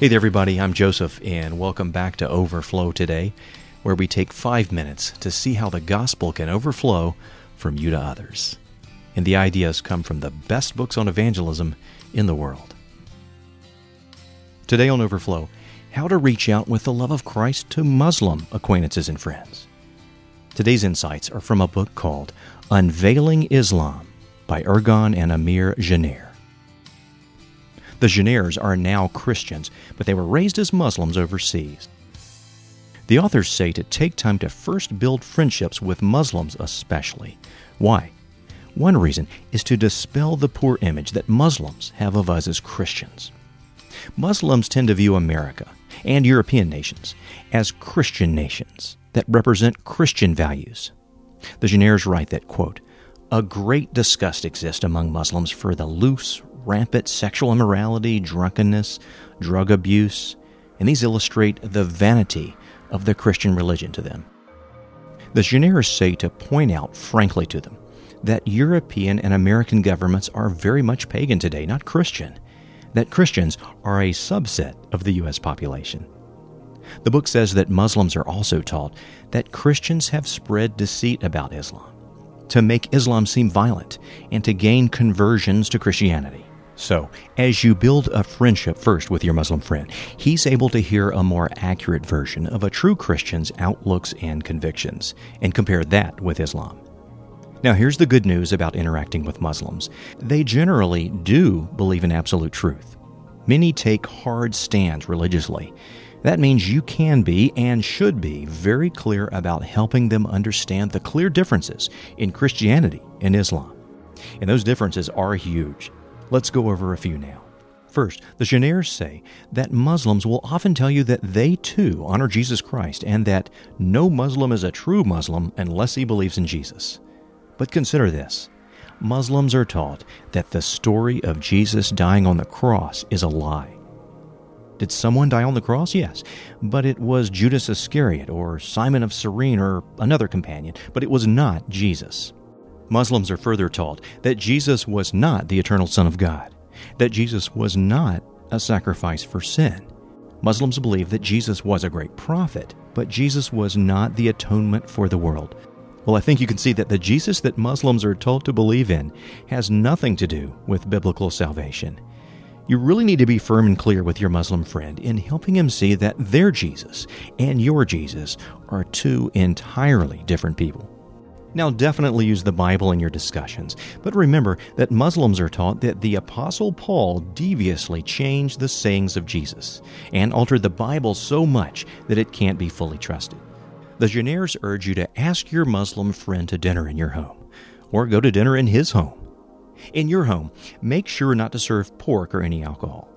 Hey there, everybody. I'm Joseph, and welcome back to Overflow today, where we take five minutes to see how the gospel can overflow from you to others. And the ideas come from the best books on evangelism in the world. Today on Overflow, how to reach out with the love of Christ to Muslim acquaintances and friends. Today's insights are from a book called Unveiling Islam by Ergun and Emir Caner. The Caners are now Christians, but they were raised as Muslims overseas. The authors say to take time to first build friendships with Muslims, especially. Why? One reason is to dispel the poor image that Muslims have of us as Christians. Muslims tend to view America and European nations as Christian nations that represent Christian values. The Caners write that, quote, a great disgust exists among Muslims for the loose, rampant sexual immorality, drunkenness, drug abuse, and these illustrate the vanity of the Christian religion to them. The Caners say to point out frankly to them that European and American governments are very much pagan today, not Christian, that Christians are a subset of the U.S. population. The book says that Muslims are also taught that Christians have spread deceit about Islam to make Islam seem violent and to gain conversions to Christianity. So, as you build a friendship first with your Muslim friend, he's able to hear a more accurate version of a true Christian's outlooks and convictions and compare that with Islam. Now, here's the good news about interacting with Muslims they generally do believe in absolute truth. Many take hard stands religiously. That means you can be and should be very clear about helping them understand the clear differences in Christianity and Islam. And those differences are huge. Let's go over a few now. First, the Caners say that Muslims will often tell you that they too honor Jesus Christ and that no Muslim is a true Muslim unless he believes in Jesus. But consider this Muslims are taught that the story of Jesus dying on the cross is a lie. Did someone die on the cross? Yes. But it was Judas Iscariot or Simon of Cyrene or another companion, but it was not Jesus. Muslims are further taught that Jesus was not the eternal Son of God, that Jesus was not a sacrifice for sin. Muslims believe that Jesus was a great prophet, but Jesus was not the atonement for the world. Well, I think you can see that the Jesus that Muslims are told to believe in has nothing to do with biblical salvation. You really need to be firm and clear with your Muslim friend in helping him see that their Jesus and your Jesus are two entirely different people. Now, definitely use the Bible in your discussions, but remember that Muslims are taught that the Apostle Paul deviously changed the sayings of Jesus and altered the Bible so much that it can't be fully trusted. The Caners urge you to ask your Muslim friend to dinner in your home, or go to dinner in his home. In your home, make sure not to serve pork or any alcohol.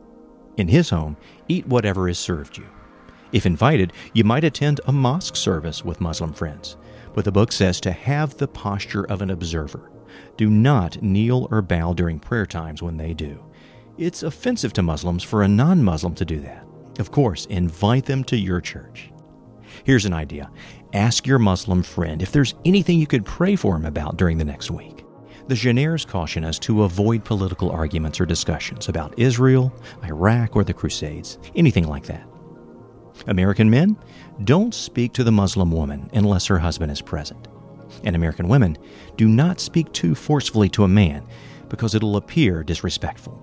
In his home, eat whatever is served you. If invited, you might attend a mosque service with Muslim friends but the book says to have the posture of an observer. Do not kneel or bow during prayer times when they do. It's offensive to Muslims for a non Muslim to do that. Of course, invite them to your church. Here's an idea ask your Muslim friend if there's anything you could pray for him about during the next week. The Caners caution us to avoid political arguments or discussions about Israel, Iraq, or the Crusades, anything like that. American men, don't speak to the Muslim woman unless her husband is present. And American women, do not speak too forcefully to a man because it'll appear disrespectful.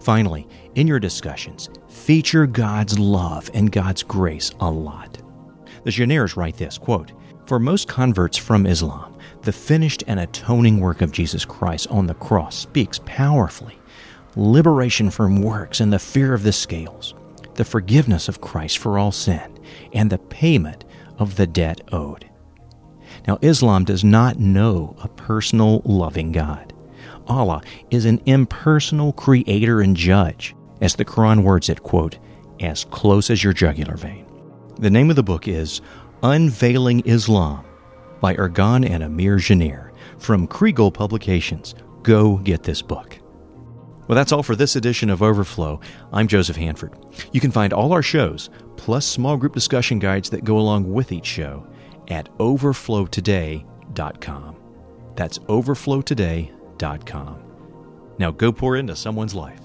Finally, in your discussions, feature God's love and God's grace a lot. The Caners write this quote, For most converts from Islam, the finished and atoning work of Jesus Christ on the cross speaks powerfully. Liberation from works and the fear of the scales the forgiveness of Christ for all sin, and the payment of the debt owed. Now, Islam does not know a personal, loving God. Allah is an impersonal creator and judge, as the Quran words it, quote, as close as your jugular vein. The name of the book is Unveiling Islam by Ergun and Emir Caner from Kregel Publications. Go get this book. Well, that's all for this edition of Overflow. I'm Joseph Hanford. You can find all our shows, plus small group discussion guides that go along with each show, at overflowtoday.com. That's overflowtoday.com. Now go pour into someone's life.